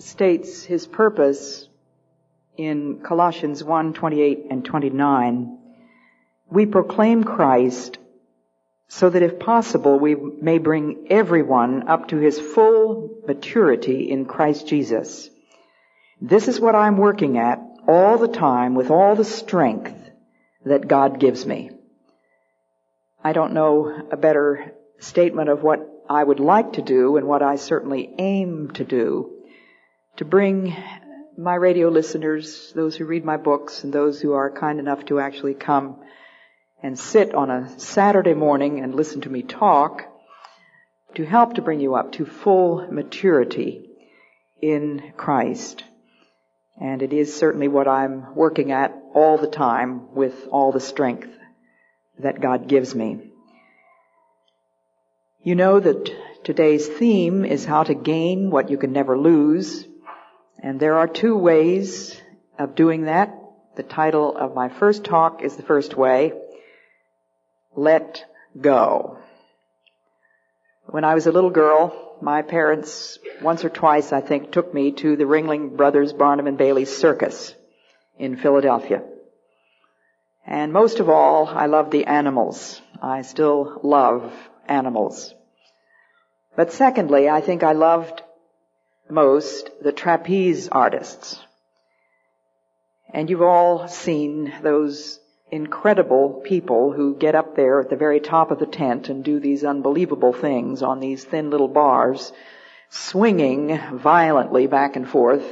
states his purpose in Colossians 1 28 and 29. We proclaim Christ so that if possible we may bring everyone up to his full maturity in Christ Jesus. This is what I'm working at all the time with all the strength that God gives me. I don't know a better statement of what I would like to do and what I certainly aim to do to bring my radio listeners, those who read my books and those who are kind enough to actually come and sit on a Saturday morning and listen to me talk to help to bring you up to full maturity in Christ. And it is certainly what I'm working at all the time with all the strength that God gives me. You know that today's theme is how to gain what you can never lose. And there are two ways of doing that. The title of my first talk is the first way. Let go. When I was a little girl, my parents once or twice, I think, took me to the Ringling Brothers Barnum and Bailey Circus in Philadelphia. And most of all, I loved the animals. I still love animals. But secondly, I think I loved most the trapeze artists. And you've all seen those incredible people who get up there at the very top of the tent and do these unbelievable things on these thin little bars, swinging violently back and forth.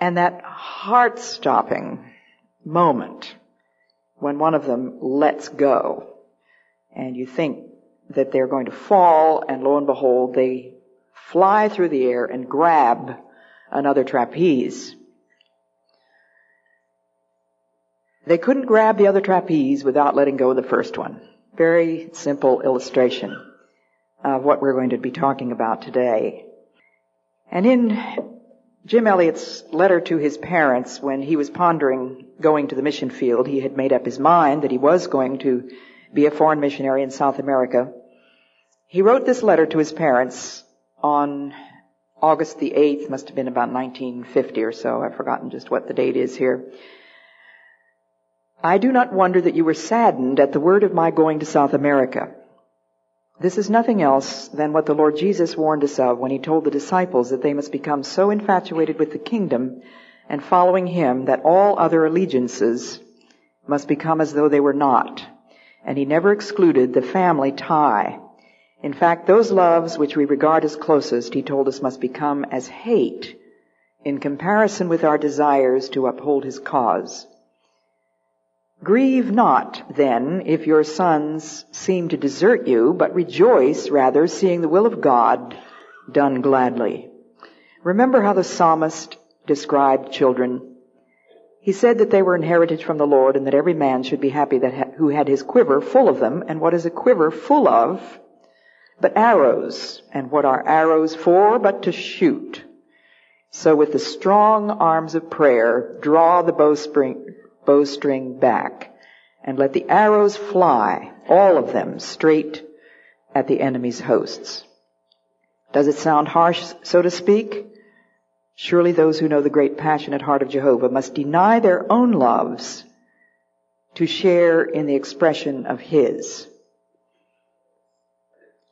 And that heart-stopping moment when one of them lets go and you think that they're going to fall and lo and behold they fly through the air and grab another trapeze. They couldn't grab the other trapeze without letting go of the first one. Very simple illustration of what we're going to be talking about today. And in Jim Elliot's letter to his parents when he was pondering going to the mission field, he had made up his mind that he was going to be a foreign missionary in South America. He wrote this letter to his parents on August the 8th, must have been about 1950 or so. I've forgotten just what the date is here. I do not wonder that you were saddened at the word of my going to South America. This is nothing else than what the Lord Jesus warned us of when he told the disciples that they must become so infatuated with the kingdom and following him that all other allegiances must become as though they were not and he never excluded the family tie. In fact, those loves which we regard as closest, he told us, must become as hate in comparison with our desires to uphold his cause. Grieve not, then, if your sons seem to desert you, but rejoice, rather, seeing the will of God done gladly. Remember how the psalmist described children he said that they were inherited from the Lord and that every man should be happy that ha- who had his quiver full of them. And what is a quiver full of? But arrows. And what are arrows for? But to shoot. So with the strong arms of prayer, draw the bowstring, bowstring back and let the arrows fly, all of them, straight at the enemy's hosts. Does it sound harsh, so to speak? Surely those who know the great passionate heart of Jehovah must deny their own loves to share in the expression of His.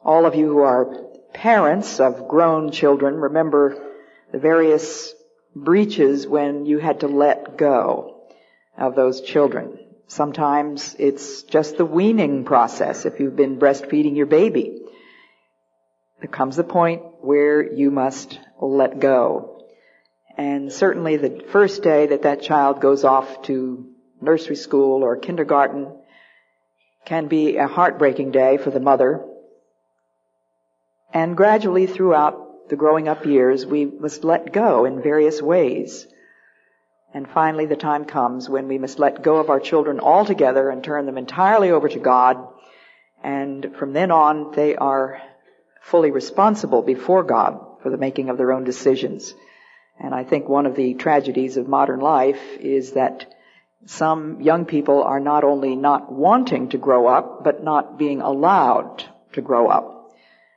All of you who are parents of grown children remember the various breaches when you had to let go of those children. Sometimes it's just the weaning process if you've been breastfeeding your baby. There comes a point where you must let go and certainly the first day that that child goes off to nursery school or kindergarten can be a heartbreaking day for the mother. And gradually throughout the growing up years, we must let go in various ways. And finally, the time comes when we must let go of our children altogether and turn them entirely over to God. And from then on, they are fully responsible before God for the making of their own decisions. And I think one of the tragedies of modern life is that some young people are not only not wanting to grow up, but not being allowed to grow up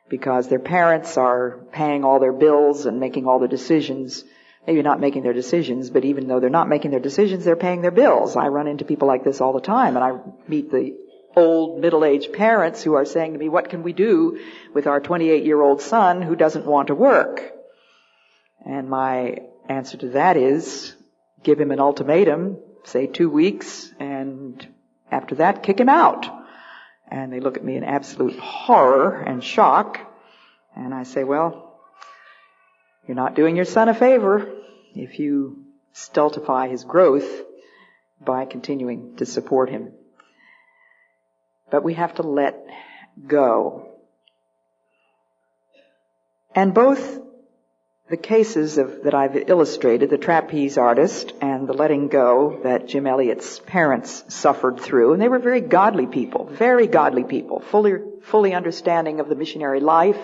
because their parents are paying all their bills and making all the decisions. Maybe not making their decisions, but even though they're not making their decisions, they're paying their bills. I run into people like this all the time and I meet the old middle-aged parents who are saying to me, what can we do with our 28 year old son who doesn't want to work? And my answer to that is, give him an ultimatum, say two weeks, and after that, kick him out. And they look at me in absolute horror and shock. And I say, well, you're not doing your son a favor if you stultify his growth by continuing to support him. But we have to let go. And both the cases of, that I've illustrated, the trapeze artist and the letting go that Jim Elliot's parents suffered through, and they were very godly people, very godly people, fully, fully understanding of the missionary life.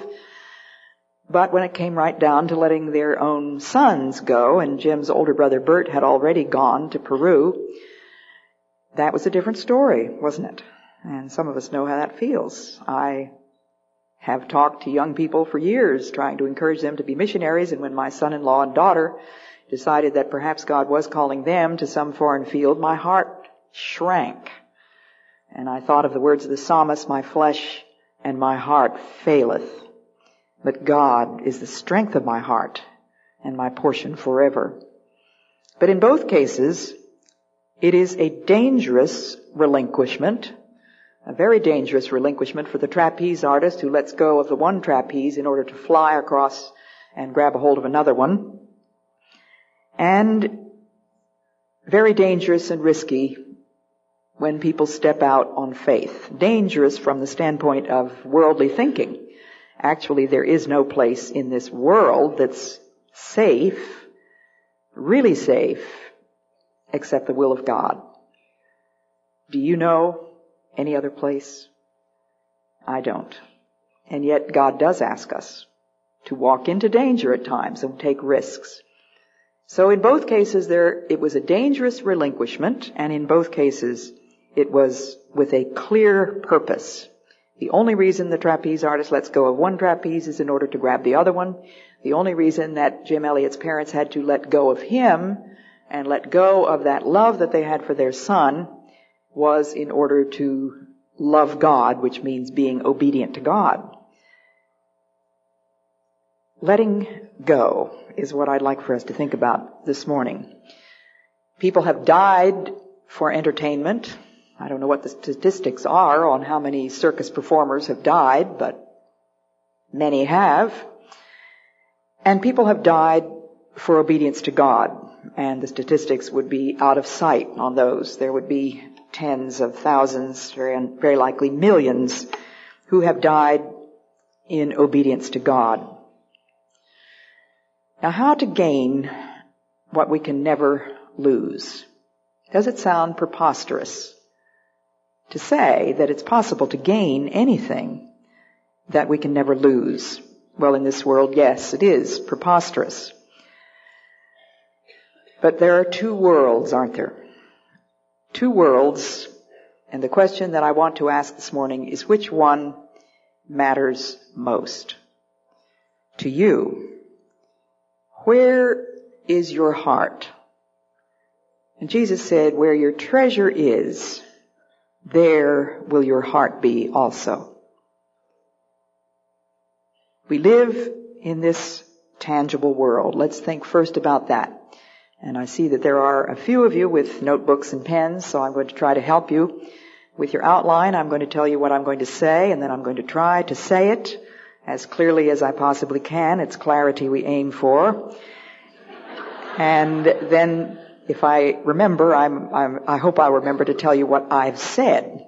But when it came right down to letting their own sons go, and Jim's older brother Bert had already gone to Peru, that was a different story, wasn't it? And some of us know how that feels. I have talked to young people for years trying to encourage them to be missionaries and when my son-in-law and daughter decided that perhaps God was calling them to some foreign field, my heart shrank. And I thought of the words of the psalmist, my flesh and my heart faileth. But God is the strength of my heart and my portion forever. But in both cases, it is a dangerous relinquishment a very dangerous relinquishment for the trapeze artist who lets go of the one trapeze in order to fly across and grab a hold of another one. And very dangerous and risky when people step out on faith. Dangerous from the standpoint of worldly thinking. Actually, there is no place in this world that's safe, really safe, except the will of God. Do you know any other place? I don't. And yet God does ask us to walk into danger at times and take risks. So in both cases there, it was a dangerous relinquishment and in both cases it was with a clear purpose. The only reason the trapeze artist lets go of one trapeze is in order to grab the other one. The only reason that Jim Elliot's parents had to let go of him and let go of that love that they had for their son was in order to love God, which means being obedient to God. Letting go is what I'd like for us to think about this morning. People have died for entertainment. I don't know what the statistics are on how many circus performers have died, but many have. And people have died for obedience to God. And the statistics would be out of sight on those. There would be tens of thousands, very, very likely millions, who have died in obedience to God. Now, how to gain what we can never lose? Does it sound preposterous to say that it's possible to gain anything that we can never lose? Well, in this world, yes, it is preposterous. But there are two worlds, aren't there? Two worlds, and the question that I want to ask this morning is which one matters most to you? Where is your heart? And Jesus said, where your treasure is, there will your heart be also. We live in this tangible world. Let's think first about that. And I see that there are a few of you with notebooks and pens, so I'm going to try to help you with your outline. I'm going to tell you what I'm going to say, and then I'm going to try to say it as clearly as I possibly can. It's clarity we aim for. And then, if I remember, I'm, I'm, i hope I'll remember to tell you what I've said.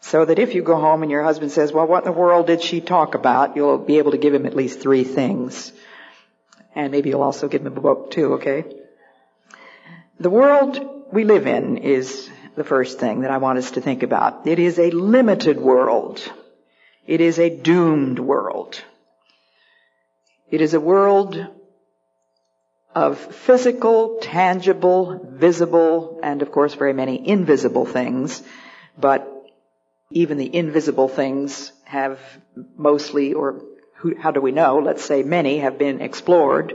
So that if you go home and your husband says, well, what in the world did she talk about? You'll be able to give him at least three things. And maybe you'll also give him a book too, okay? The world we live in is the first thing that I want us to think about. It is a limited world. It is a doomed world. It is a world of physical, tangible, visible, and of course very many invisible things, but even the invisible things have mostly, or how do we know? Let's say many have been explored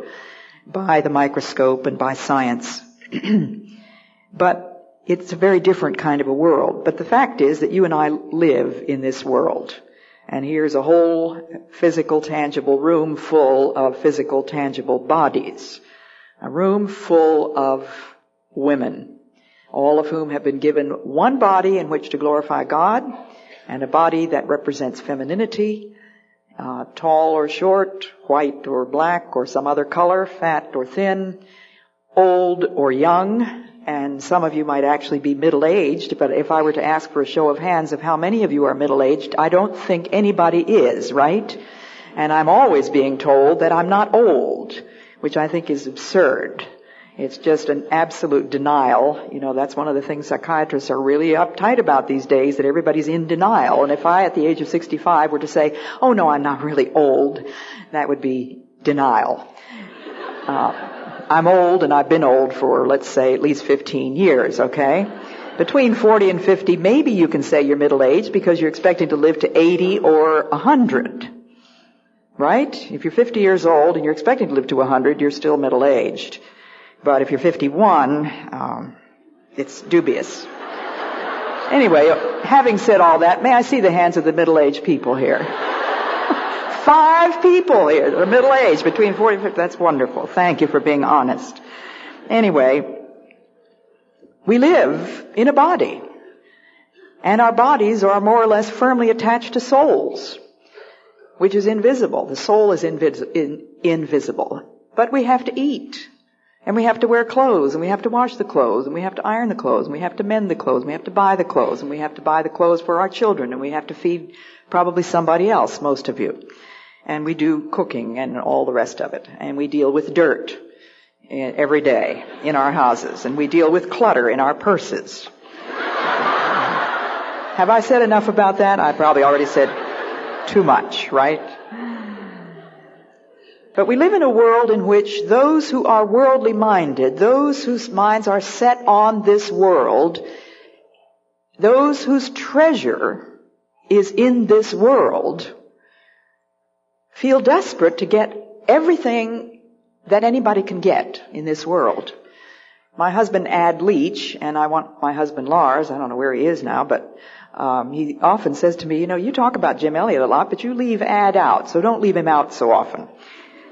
by the microscope and by science. but it's a very different kind of a world. But the fact is that you and I live in this world. And here's a whole physical, tangible room full of physical, tangible bodies. A room full of women, all of whom have been given one body in which to glorify God, and a body that represents femininity, uh, tall or short, white or black or some other color, fat or thin, old or young, and some of you might actually be middle-aged, but if I were to ask for a show of hands of how many of you are middle-aged, I don't think anybody is, right? And I'm always being told that I'm not old, which I think is absurd. It's just an absolute denial. You know, that's one of the things psychiatrists are really uptight about these days, that everybody's in denial. And if I, at the age of 65, were to say, oh no, I'm not really old, that would be denial. Uh, I'm old and I've been old for, let's say, at least 15 years, okay? Between 40 and 50, maybe you can say you're middle-aged because you're expecting to live to 80 or 100. Right? If you're 50 years old and you're expecting to live to 100, you're still middle-aged. But if you're 51, um, it's dubious. Anyway, having said all that, may I see the hands of the middle-aged people here? Five people here that are middle aged, between 40 and 50. That's wonderful. Thank you for being honest. Anyway, we live in a body. And our bodies are more or less firmly attached to souls, which is invisible. The soul is invis- in, invisible. But we have to eat. And we have to wear clothes, and we have to wash the clothes, and we have to iron the clothes, and we have to mend the clothes, and we have to buy the clothes, and we have to buy the clothes for our children, and we have to feed probably somebody else, most of you and we do cooking and all the rest of it. And we deal with dirt every day in our houses, and we deal with clutter in our purses. Have I said enough about that? I probably already said too much, right? But we live in a world in which those who are worldly minded, those whose minds are set on this world, those whose treasure is in this world, feel desperate to get everything that anybody can get in this world. My husband Add Leitch, and I want my husband Lars, I don't know where he is now, but um, he often says to me, you know, you talk about Jim Elliot a lot, but you leave Add out, so don't leave him out so often.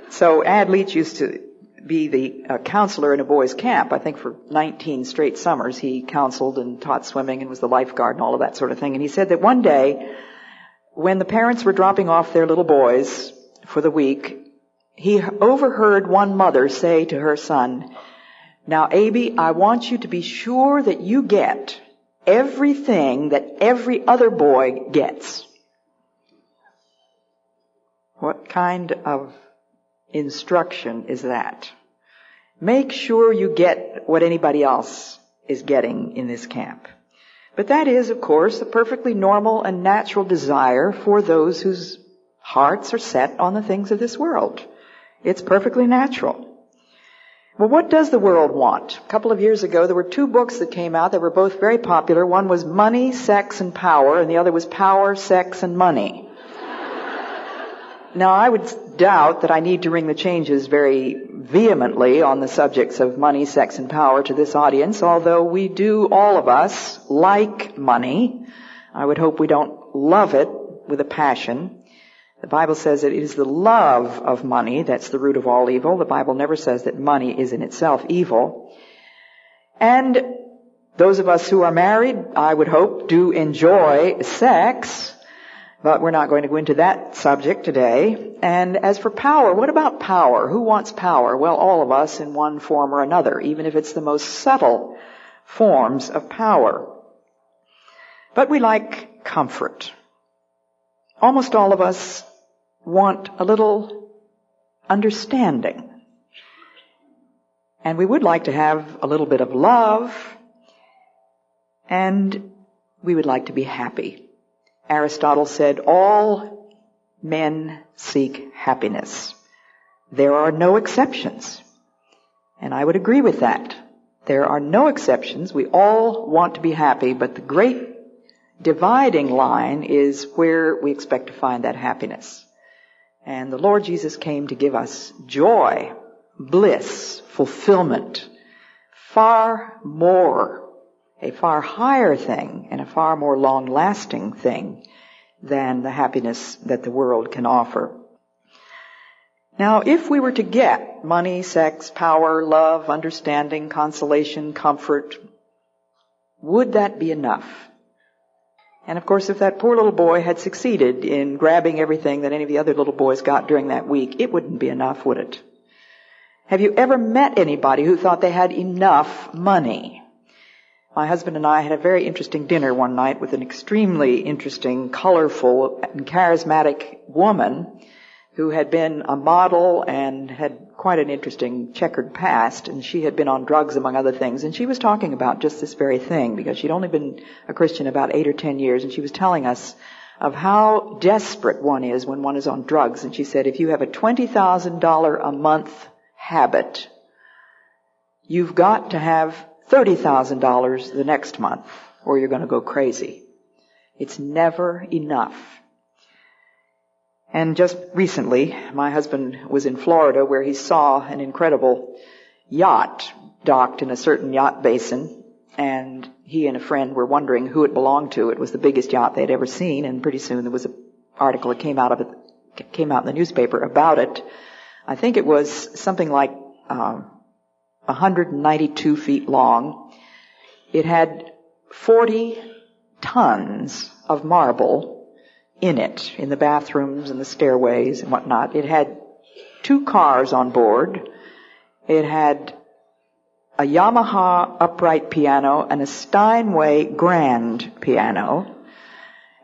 So Add Leitch used to be the uh, counselor in a boys' camp. I think for 19 straight summers he counseled and taught swimming and was the lifeguard and all of that sort of thing. And he said that one day when the parents were dropping off their little boys for the week, he overheard one mother say to her son, now, Abe, I want you to be sure that you get everything that every other boy gets. What kind of instruction is that? Make sure you get what anybody else is getting in this camp. But that is, of course, a perfectly normal and natural desire for those whose hearts are set on the things of this world. It's perfectly natural. Well, what does the world want? A couple of years ago, there were two books that came out that were both very popular. One was Money, Sex, and Power, and the other was Power, Sex, and Money. Now, I would doubt that I need to ring the changes very vehemently on the subjects of money, sex, and power to this audience, although we do, all of us, like money. I would hope we don't love it with a passion. The Bible says that it is the love of money that's the root of all evil. The Bible never says that money is in itself evil. And those of us who are married, I would hope, do enjoy sex. But we're not going to go into that subject today. And as for power, what about power? Who wants power? Well, all of us in one form or another, even if it's the most subtle forms of power. But we like comfort. Almost all of us want a little understanding. And we would like to have a little bit of love, and we would like to be happy. Aristotle said, all men seek happiness. There are no exceptions. And I would agree with that. There are no exceptions. We all want to be happy, but the great dividing line is where we expect to find that happiness. And the Lord Jesus came to give us joy, bliss, fulfillment, far more, a far higher thing and a far more long lasting thing than the happiness that the world can offer. Now, if we were to get money, sex, power, love, understanding, consolation, comfort, would that be enough? And of course, if that poor little boy had succeeded in grabbing everything that any of the other little boys got during that week, it wouldn't be enough, would it? Have you ever met anybody who thought they had enough money? My husband and I had a very interesting dinner one night with an extremely interesting, colorful, and charismatic woman who had been a model and had quite an interesting checkered past, and she had been on drugs among other things, and she was talking about just this very thing because she'd only been a Christian about eight or ten years, and she was telling us of how desperate one is when one is on drugs, and she said, if you have a $20,000 a month habit, you've got to have $30,000 the next month, or you're going to go crazy. It's never enough. And just recently, my husband was in Florida where he saw an incredible yacht docked in a certain yacht basin and he and a friend were wondering who it belonged to. It was the biggest yacht they'd ever seen and pretty soon there was an article that came out of it, came out in the newspaper about it. I think it was something like, um, 192 feet long. It had 40 tons of marble in it, in the bathrooms and the stairways and whatnot. It had two cars on board. It had a Yamaha upright piano and a Steinway grand piano.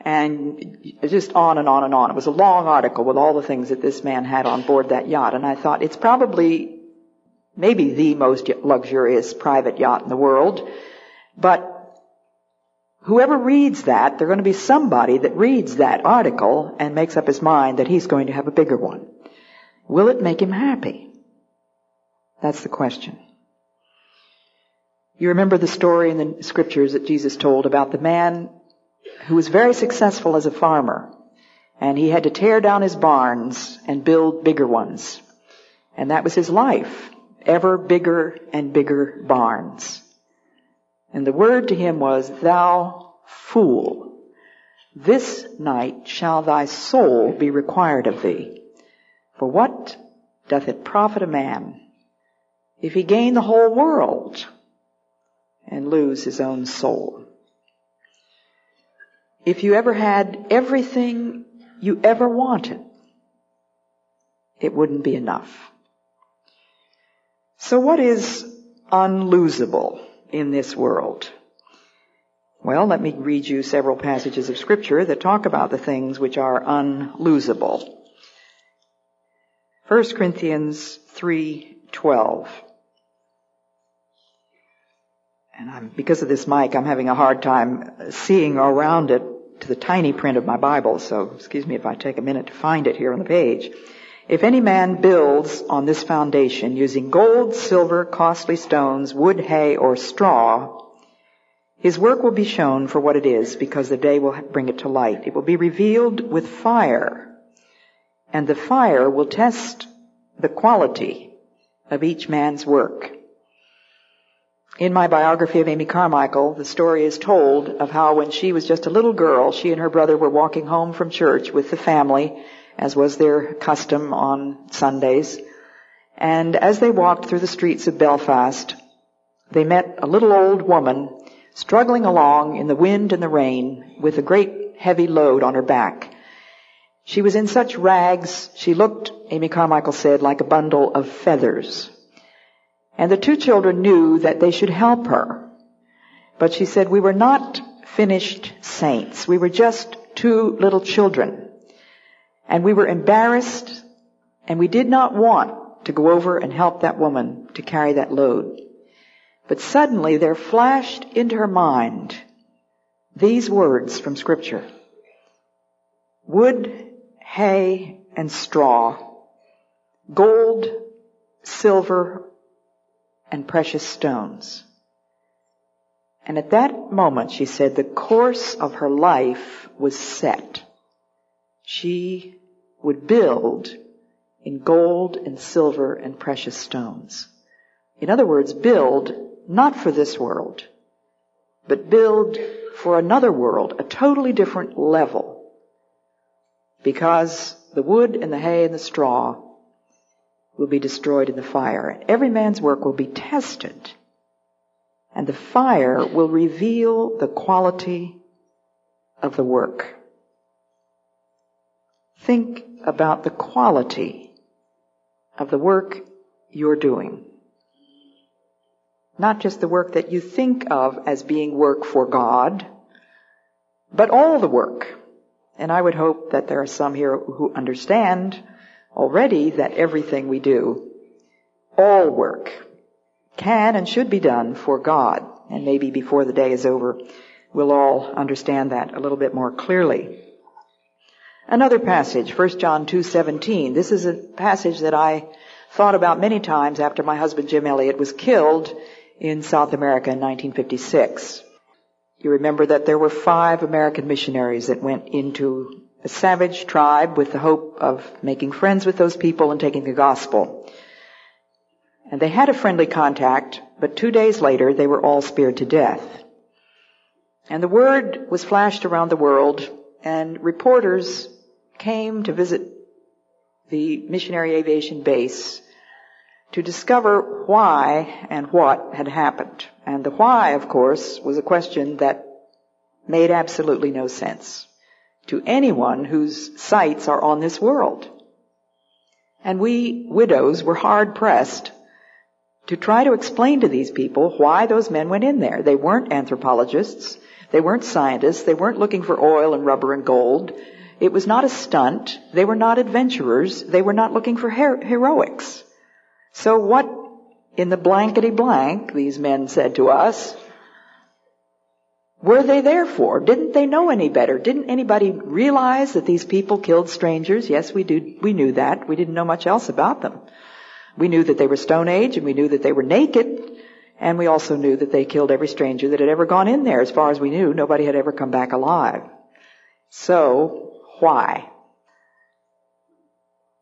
And just on and on and on. It was a long article with all the things that this man had on board that yacht. And I thought it's probably maybe the most luxurious private yacht in the world. But whoever reads that, there's going to be somebody that reads that article and makes up his mind that he's going to have a bigger one. Will it make him happy? That's the question. You remember the story in the scriptures that Jesus told about the man who was very successful as a farmer and he had to tear down his barns and build bigger ones. And that was his life. Ever bigger and bigger barns. And the word to him was, Thou fool, this night shall thy soul be required of thee. For what doth it profit a man if he gain the whole world and lose his own soul? If you ever had everything you ever wanted, it wouldn't be enough. So what is unlosable? in this world? Well, let me read you several passages of scripture that talk about the things which are unlosable. 1 Corinthians 3:12. And I'm, because of this mic, I'm having a hard time seeing around it to the tiny print of my Bible, so excuse me if I take a minute to find it here on the page. If any man builds on this foundation using gold, silver, costly stones, wood, hay, or straw, his work will be shown for what it is because the day will bring it to light. It will be revealed with fire and the fire will test the quality of each man's work. In my biography of Amy Carmichael, the story is told of how when she was just a little girl, she and her brother were walking home from church with the family as was their custom on Sundays. And as they walked through the streets of Belfast, they met a little old woman struggling along in the wind and the rain with a great heavy load on her back. She was in such rags, she looked, Amy Carmichael said, like a bundle of feathers. And the two children knew that they should help her. But she said, we were not finished saints. We were just two little children. And we were embarrassed and we did not want to go over and help that woman to carry that load. But suddenly there flashed into her mind these words from scripture. Wood, hay, and straw, gold, silver, and precious stones. And at that moment, she said, the course of her life was set. She would build in gold and silver and precious stones. In other words, build not for this world, but build for another world, a totally different level. Because the wood and the hay and the straw will be destroyed in the fire. Every man's work will be tested and the fire will reveal the quality of the work. Think about the quality of the work you're doing. Not just the work that you think of as being work for God, but all the work. And I would hope that there are some here who understand already that everything we do, all work, can and should be done for God. And maybe before the day is over, we'll all understand that a little bit more clearly. Another passage, 1 John 2:17. This is a passage that I thought about many times after my husband Jim Elliot was killed in South America in 1956. You remember that there were five American missionaries that went into a savage tribe with the hope of making friends with those people and taking the gospel. And they had a friendly contact, but two days later they were all speared to death. And the word was flashed around the world and reporters came to visit the missionary aviation base to discover why and what had happened. And the why, of course, was a question that made absolutely no sense to anyone whose sights are on this world. And we widows were hard pressed to try to explain to these people why those men went in there. They weren't anthropologists. They weren't scientists. They weren't looking for oil and rubber and gold. It was not a stunt. They were not adventurers. They were not looking for her- heroics. So what in the blankety blank, these men said to us, were they there for? Didn't they know any better? Didn't anybody realize that these people killed strangers? Yes, we do, we knew that. We didn't know much else about them. We knew that they were Stone Age and we knew that they were naked and we also knew that they killed every stranger that had ever gone in there. As far as we knew, nobody had ever come back alive. So, why?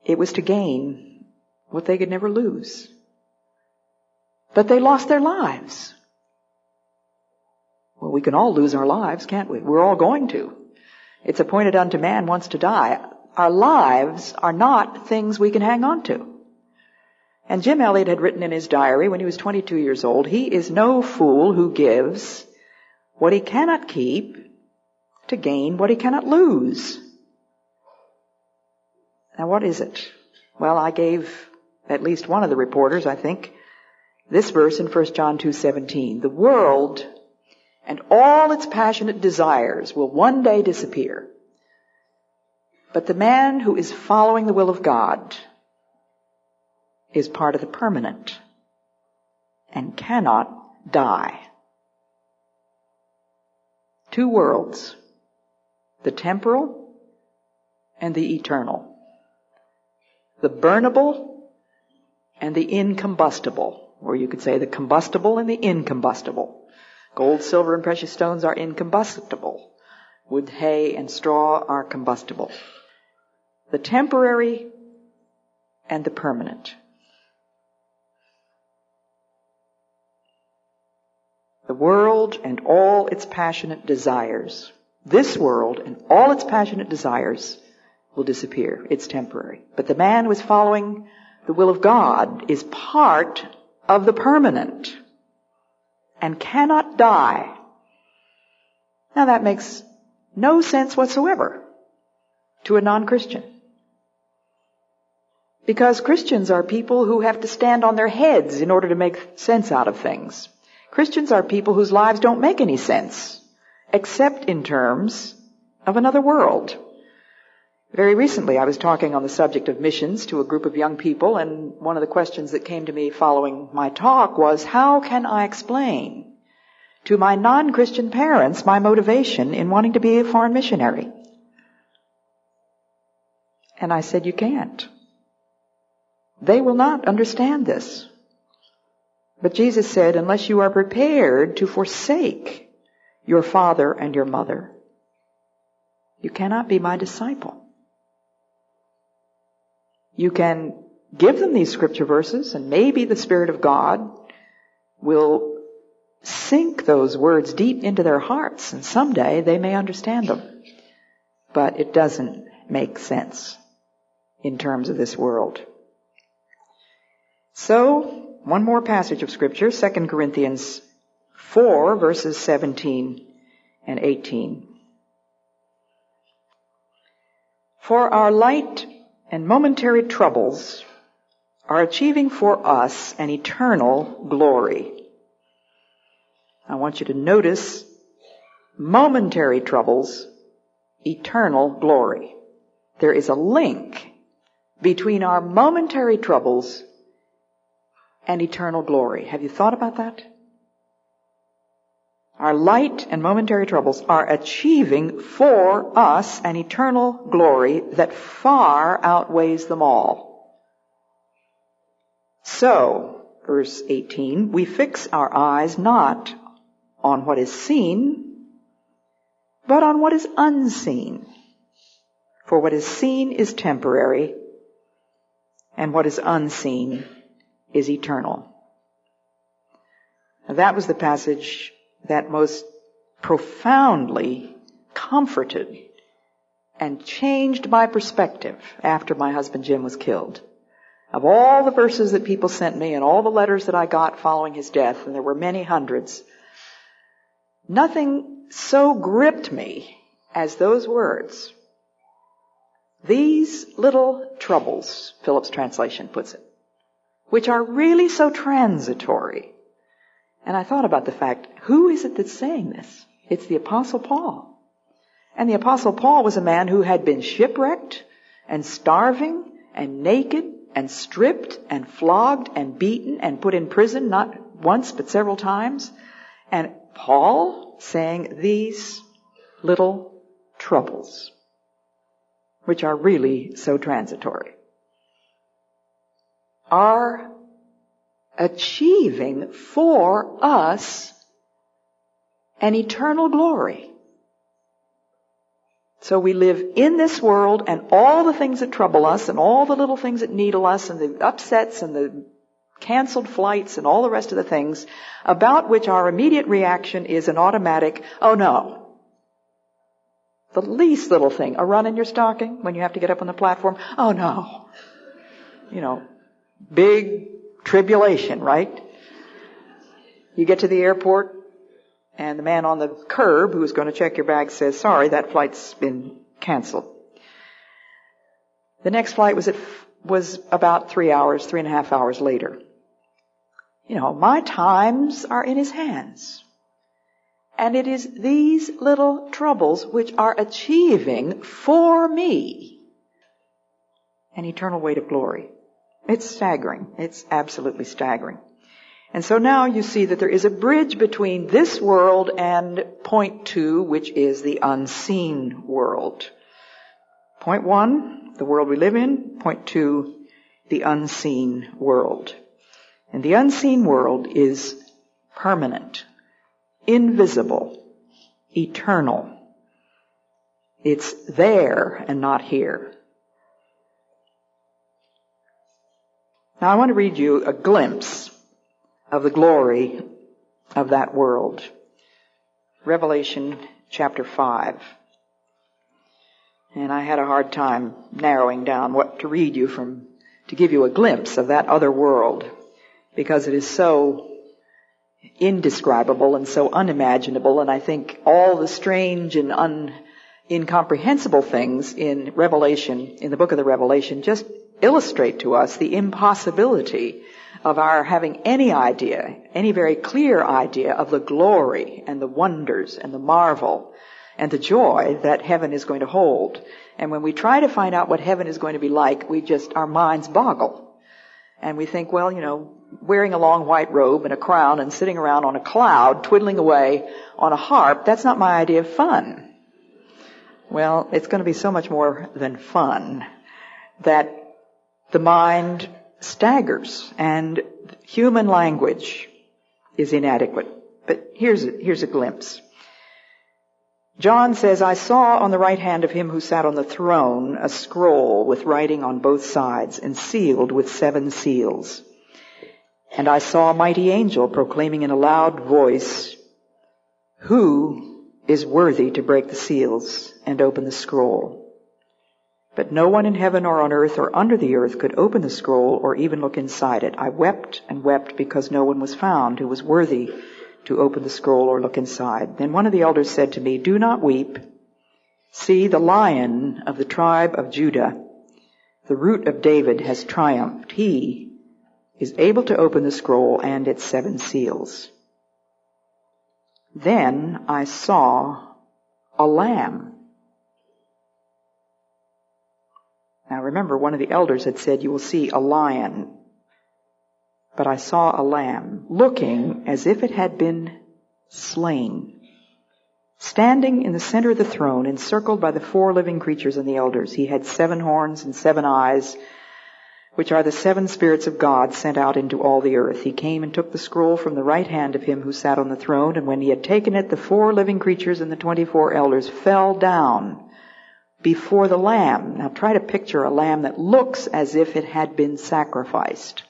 It was to gain what they could never lose. But they lost their lives. Well, we can all lose our lives, can't we? We're all going to. It's appointed unto man once to die. Our lives are not things we can hang on to. And Jim Elliot had written in his diary when he was 22 years old, he is no fool who gives what he cannot keep to gain what he cannot lose. Now what is it? Well, I gave at least one of the reporters, I think, this verse in 1 John 2:17. The world and all its passionate desires will one day disappear. But the man who is following the will of God is part of the permanent and cannot die. Two worlds, the temporal and the eternal, the burnable and the incombustible, or you could say the combustible and the incombustible. Gold, silver, and precious stones are incombustible. Wood, hay, and straw are combustible. The temporary and the permanent. The world and all its passionate desires, this world and all its passionate desires will disappear. It's temporary. But the man who is following the will of God is part of the permanent and cannot die. Now that makes no sense whatsoever to a non-Christian. Because Christians are people who have to stand on their heads in order to make sense out of things. Christians are people whose lives don't make any sense. except in terms of another world. Very recently, I was talking on the subject of missions to a group of young people, and one of the questions that came to me following my talk was, how can I explain to my non-Christian parents my motivation in wanting to be a foreign missionary? And I said, you can't. They will not understand this. But Jesus said, unless you are prepared to forsake your father and your mother, you cannot be my disciple. You can give them these scripture verses and maybe the Spirit of God will sink those words deep into their hearts and someday they may understand them. But it doesn't make sense in terms of this world. So, one more passage of scripture, 2 Corinthians 4 verses 17 and 18. For our light and momentary troubles are achieving for us an eternal glory. I want you to notice momentary troubles, eternal glory. There is a link between our momentary troubles and eternal glory. Have you thought about that? Our light and momentary troubles are achieving for us an eternal glory that far outweighs them all. So, verse 18, we fix our eyes not on what is seen, but on what is unseen. For what is seen is temporary, and what is unseen is eternal. Now that was the passage that most profoundly comforted and changed my perspective after my husband Jim was killed. Of all the verses that people sent me and all the letters that I got following his death, and there were many hundreds, nothing so gripped me as those words. These little troubles, Phillips translation puts it, which are really so transitory, and I thought about the fact, who is it that's saying this? It's the apostle Paul. And the apostle Paul was a man who had been shipwrecked and starving and naked and stripped and flogged and beaten and put in prison not once but several times. And Paul saying these little troubles, which are really so transitory, are achieving for us an eternal glory. So we live in this world and all the things that trouble us and all the little things that needle us and the upsets and the canceled flights and all the rest of the things about which our immediate reaction is an automatic, oh no. The least little thing, a run in your stocking when you have to get up on the platform, oh no. You know, big tribulation, right? You get to the airport and the man on the curb who's going to check your bag says, sorry, that flight's been canceled. The next flight was at, was about three hours, three and a half hours later. You know, my times are in his hands. And it is these little troubles which are achieving for me an eternal weight of glory. It's staggering. It's absolutely staggering. And so now you see that there is a bridge between this world and point two, which is the unseen world. Point one, the world we live in. Point two, the unseen world. And the unseen world is permanent, invisible, eternal. It's there and not here. Now I want to read you a glimpse of the glory of that world. Revelation chapter 5. And I had a hard time narrowing down what to read you from, to give you a glimpse of that other world, because it is so indescribable and so unimaginable, and I think all the strange and un, incomprehensible things in Revelation, in the book of the Revelation, just illustrate to us the impossibility of our having any idea, any very clear idea of the glory and the wonders and the marvel and the joy that heaven is going to hold. And when we try to find out what heaven is going to be like, we just, our minds boggle. And we think, well, you know, wearing a long white robe and a crown and sitting around on a cloud, twiddling away on a harp, that's not my idea of fun. Well, it's going to be so much more than fun that the mind staggers and human language is inadequate. But here's a, here's a glimpse. John says, I saw on the right hand of him who sat on the throne a scroll with writing on both sides and sealed with seven seals. And I saw a mighty angel proclaiming in a loud voice, Who is worthy to break the seals and open the scroll? But no one in heaven or on earth or under the earth could open the scroll or even look inside it. I wept and wept because no one was found who was worthy to open the scroll or look inside. Then one of the elders said to me, Do not weep. See, the lion of the tribe of Judah, the root of David, has triumphed. He is able to open the scroll and its seven seals. Then I saw a lamb. Now remember, one of the elders had said, you will see a lion. But I saw a lamb looking as if it had been slain. Standing in the center of the throne, encircled by the four living creatures and the elders, he had seven horns and seven eyes, which are the seven spirits of God sent out into all the earth. He came and took the scroll from the right hand of him who sat on the throne, and when he had taken it, the four living creatures and the twenty-four elders fell down before the lamb. Now try to picture a lamb that looks as if it had been sacrificed.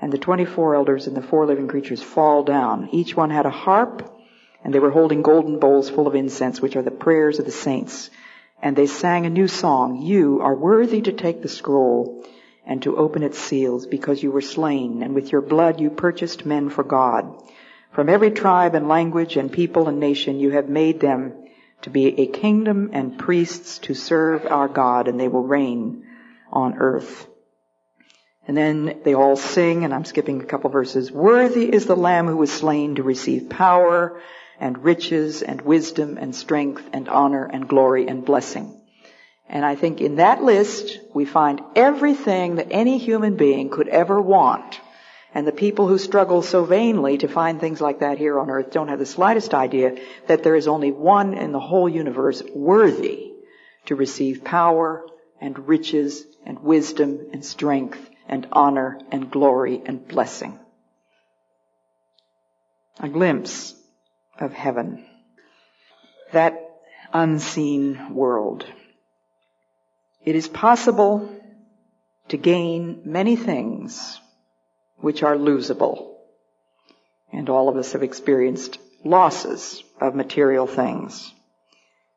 And the 24 elders and the four living creatures fall down. Each one had a harp, and they were holding golden bowls full of incense, which are the prayers of the saints and they sang a new song. You are worthy to take the scroll and to open its seals because you were slain and with your blood you purchased men for God. From every tribe and language and people and nation you have made them to be a kingdom and priests to serve our God and they will reign on earth. And then they all sing, and I'm skipping a couple verses. Worthy is the Lamb who was slain to receive power and riches and wisdom and strength and honor and glory and blessing. And I think in that list we find everything that any human being could ever want. And the people who struggle so vainly to find things like that here on earth don't have the slightest idea that there is only one in the whole universe worthy to receive power and riches and wisdom and strength and honor and glory and blessing. A glimpse of heaven. That unseen world. It is possible to gain many things which are losable. And all of us have experienced losses of material things.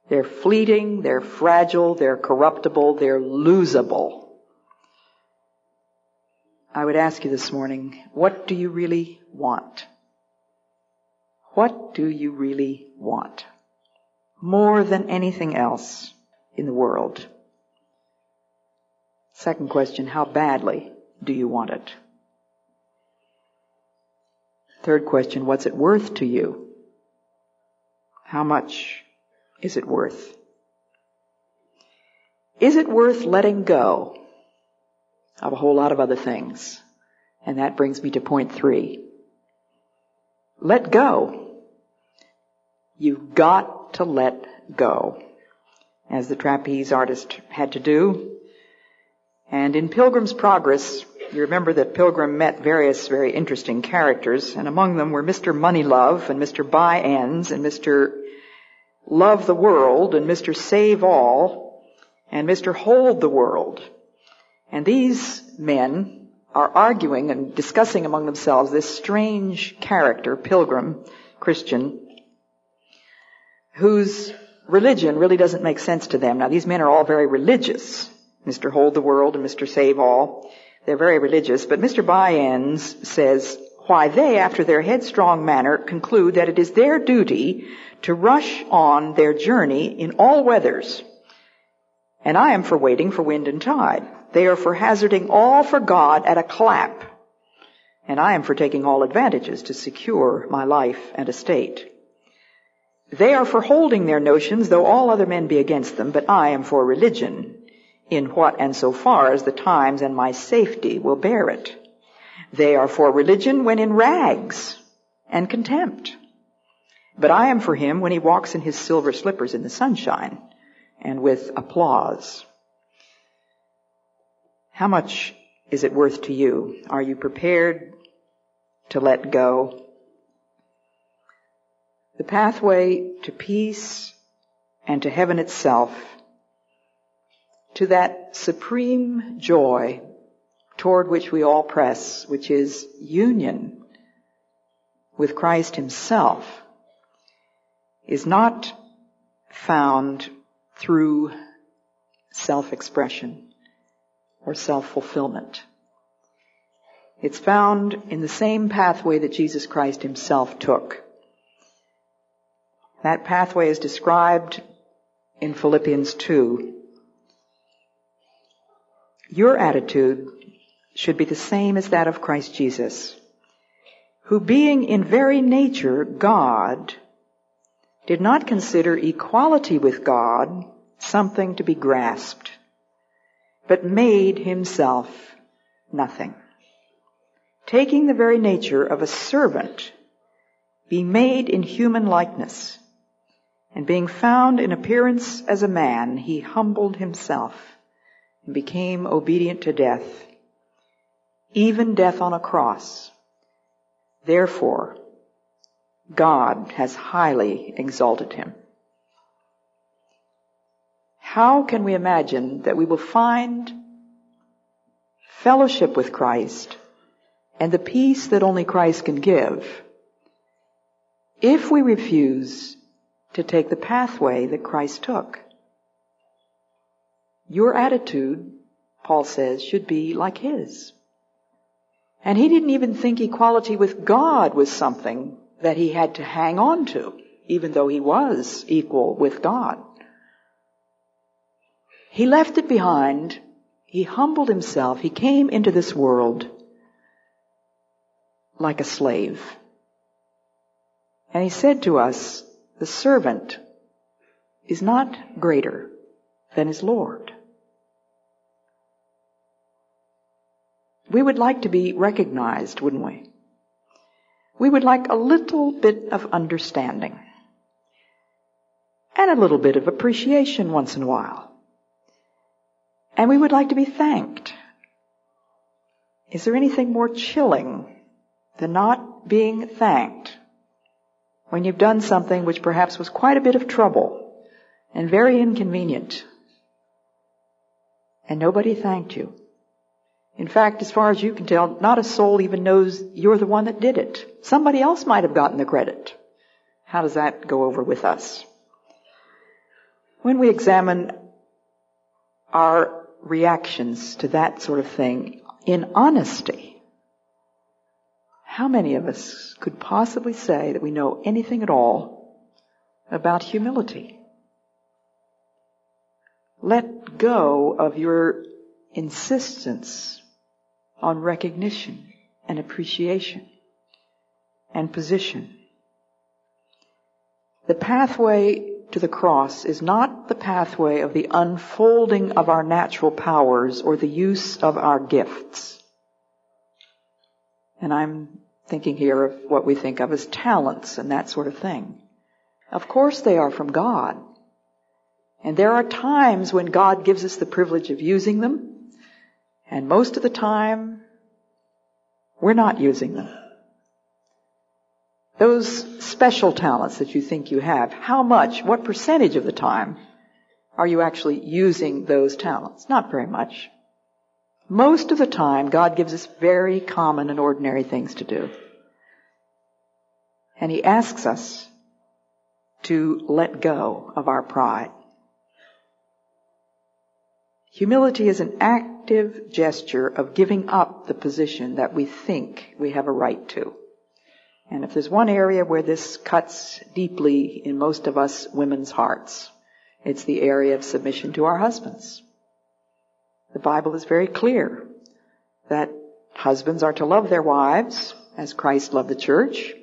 They're fleeting, they're fragile, they're corruptible, they're losable. I would ask you this morning, what do you really want? What do you really want? More than anything else in the world. Second question, how badly do you want it? Third question, what's it worth to you? How much is it worth? Is it worth letting go of a whole lot of other things? And that brings me to point three. Let go You've got to let go, as the trapeze artist had to do. And in Pilgrim's Progress, you remember that Pilgrim met various very interesting characters, and among them were Mr. Moneylove and Mr. By-Ends and Mr. Love the World and Mr. Save All and Mr. Hold the World. And these men are arguing and discussing among themselves this strange character, Pilgrim, Christian, whose religion really doesn't make sense to them. Now these men are all very religious. Mr. Hold the World and Mr. Save All. They're very religious, but Mr. By-Ends says, why they, after their headstrong manner, conclude that it is their duty to rush on their journey in all weathers, And I am for waiting for wind and tide. They are for hazarding all for God at a clap. And I am for taking all advantages to secure my life and estate. They are for holding their notions, though all other men be against them, but I am for religion, in what and so far as the times and my safety will bear it. They are for religion when in rags and contempt. But I am for him when he walks in his silver slippers in the sunshine and with applause. How much is it worth to you? Are you prepared to let go? The pathway to peace and to heaven itself, to that supreme joy toward which we all press, which is union with Christ himself, is not found through self-expression or self-fulfillment. It's found in the same pathway that Jesus Christ himself took. That pathway is described in Philippians 2. Your attitude should be the same as that of Christ Jesus, who being in very nature God, did not consider equality with God something to be grasped, but made himself nothing. Taking the very nature of a servant, be made in human likeness, and being found in appearance as a man, he humbled himself and became obedient to death, even death on a cross. Therefore, God has highly exalted him. How can we imagine that we will find fellowship with Christ and the peace that only Christ can give if we refuse to take the pathway that Christ took? Your attitude, Paul says, should be like his. And he didn't even think equality with God was something that he had to hang on to, even though he was equal with God. He left it behind. He humbled himself. He came into this world like a slave. And he said to us, the servant is not greater than his Lord. We would like to be recognized, wouldn't we? we would like a little bit of understanding and a little bit of appreciation once in a while. And we would like to be thanked. Is there anything more chilling than not being thanked when you've done something which perhaps was quite a bit of trouble and very inconvenient and nobody thanked you? In fact, as far as you can tell, not a soul even knows you're the one that did it. Somebody else might have gotten the credit. How does that go over with us? When we examine our reactions to that sort of thing in honesty, how many of us could possibly say that we know anything at all about humility? Let go of your insistence on recognition and appreciation and position. The pathway to the cross is not the pathway of the unfolding of our natural powers or the use of our gifts. And I'm thinking here of what we think of as talents and that sort of thing. Of course they are from God. And there are times when God gives us the privilege of using them and most of the time, we're not using them. Those special talents that you think you have, how much, what percentage of the time are you actually using those talents? Not very much. Most of the time, God gives us very common and ordinary things to do. And He asks us to let go of our pride. Humility is an active gesture of giving up the position that we think we have a right to. And if there's one area where this cuts deeply in most of us women's hearts, It's the area of submission to our husbands. The Bible is very clear that husbands are to love their wives as Christ loved the church.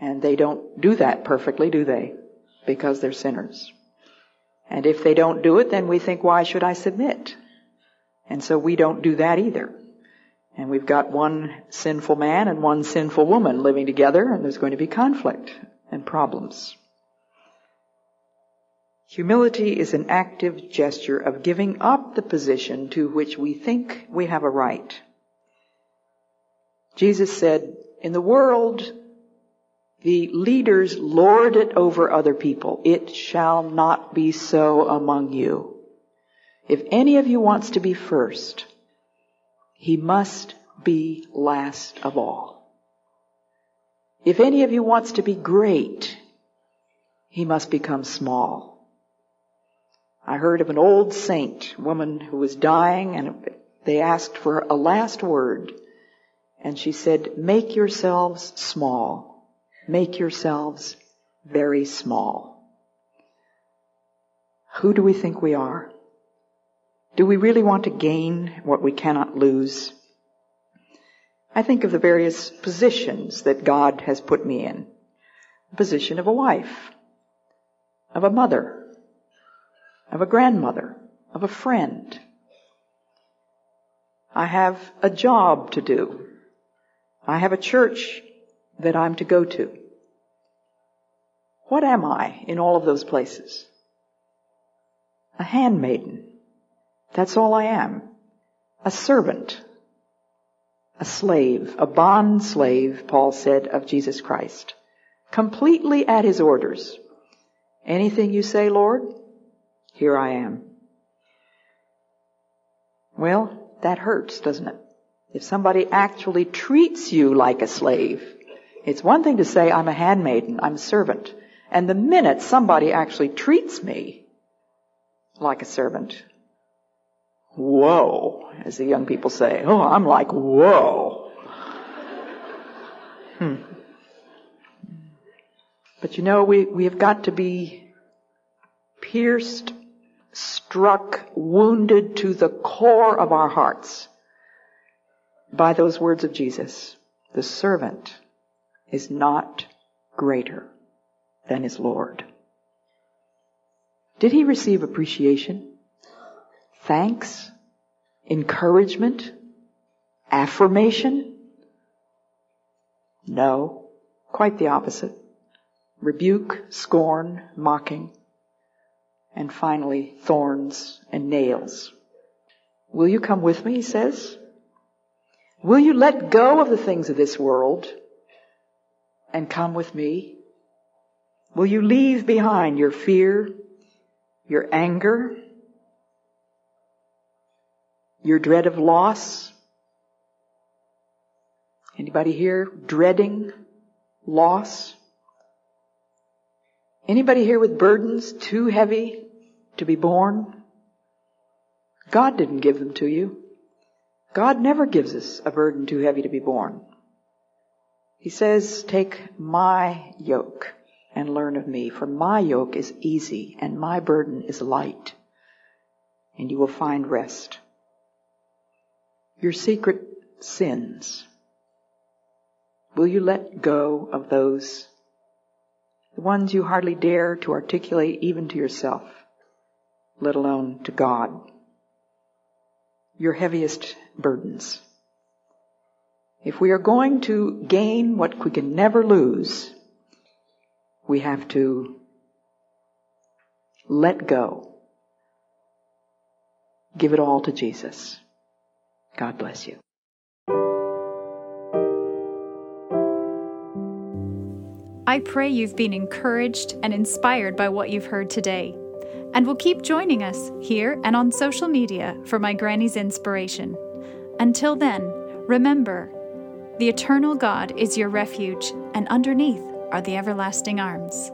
And they don't do that perfectly, do they? Because they're sinners. And if they don't do it, then we think, why should I submit? And so we don't do that either. And we've got one sinful man and one sinful woman living together, and there's going to be conflict and problems. Humility is an active gesture of giving up the position to which we think we have a right. Jesus said, in the world, the leaders lord it over other people. It shall not be so among you. If any of you wants to be first, he must be last of all. If any of you wants to be great, he must become small. I heard of an old saint woman who was dying and they asked for a last word and she said, make yourselves small make yourselves very small. Who do we think we are? Do we really want to gain what we cannot lose? I think of the various positions that God has put me in. The position of a wife, of a mother, of a grandmother, of a friend. I have a job to do. I have a church that I'm to go to. What am I in all of those places? A handmaiden. That's all I am. A servant. A slave. A bond slave, Paul said, of Jesus Christ. Completely at his orders. Anything you say, Lord? Here I am. Well, that hurts, doesn't it? If somebody actually treats you like a slave, it's one thing to say, I'm a handmaiden, I'm a servant. And the minute somebody actually treats me like a servant, whoa, as the young people say, oh, I'm like, whoa. hmm. But you know, we, we have got to be pierced, struck, wounded to the core of our hearts by those words of Jesus. The servant is not greater than his Lord. Did he receive appreciation? Thanks? Encouragement? Affirmation? No, quite the opposite. Rebuke, scorn, mocking, and finally thorns and nails. Will you come with me, he says? Will you let go of the things of this world and come with me? Will you leave behind your fear, your anger, your dread of loss? Anybody here dreading loss? Anybody here with burdens too heavy to be borne? God didn't give them to you. God never gives us a burden too heavy to be borne. He says, take my yoke and learn of me, for my yoke is easy and my burden is light, and you will find rest. Your secret sins, will you let go of those, the ones you hardly dare to articulate even to yourself, let alone to God? Your heaviest burdens. If we are going to gain what we can never lose, we have to let go. Give it all to Jesus. God bless you. I pray you've been encouraged and inspired by what you've heard today, and will keep joining us here and on social media for my Granny's inspiration. Until then, remember, the eternal God is your refuge, and underneath are the everlasting arms.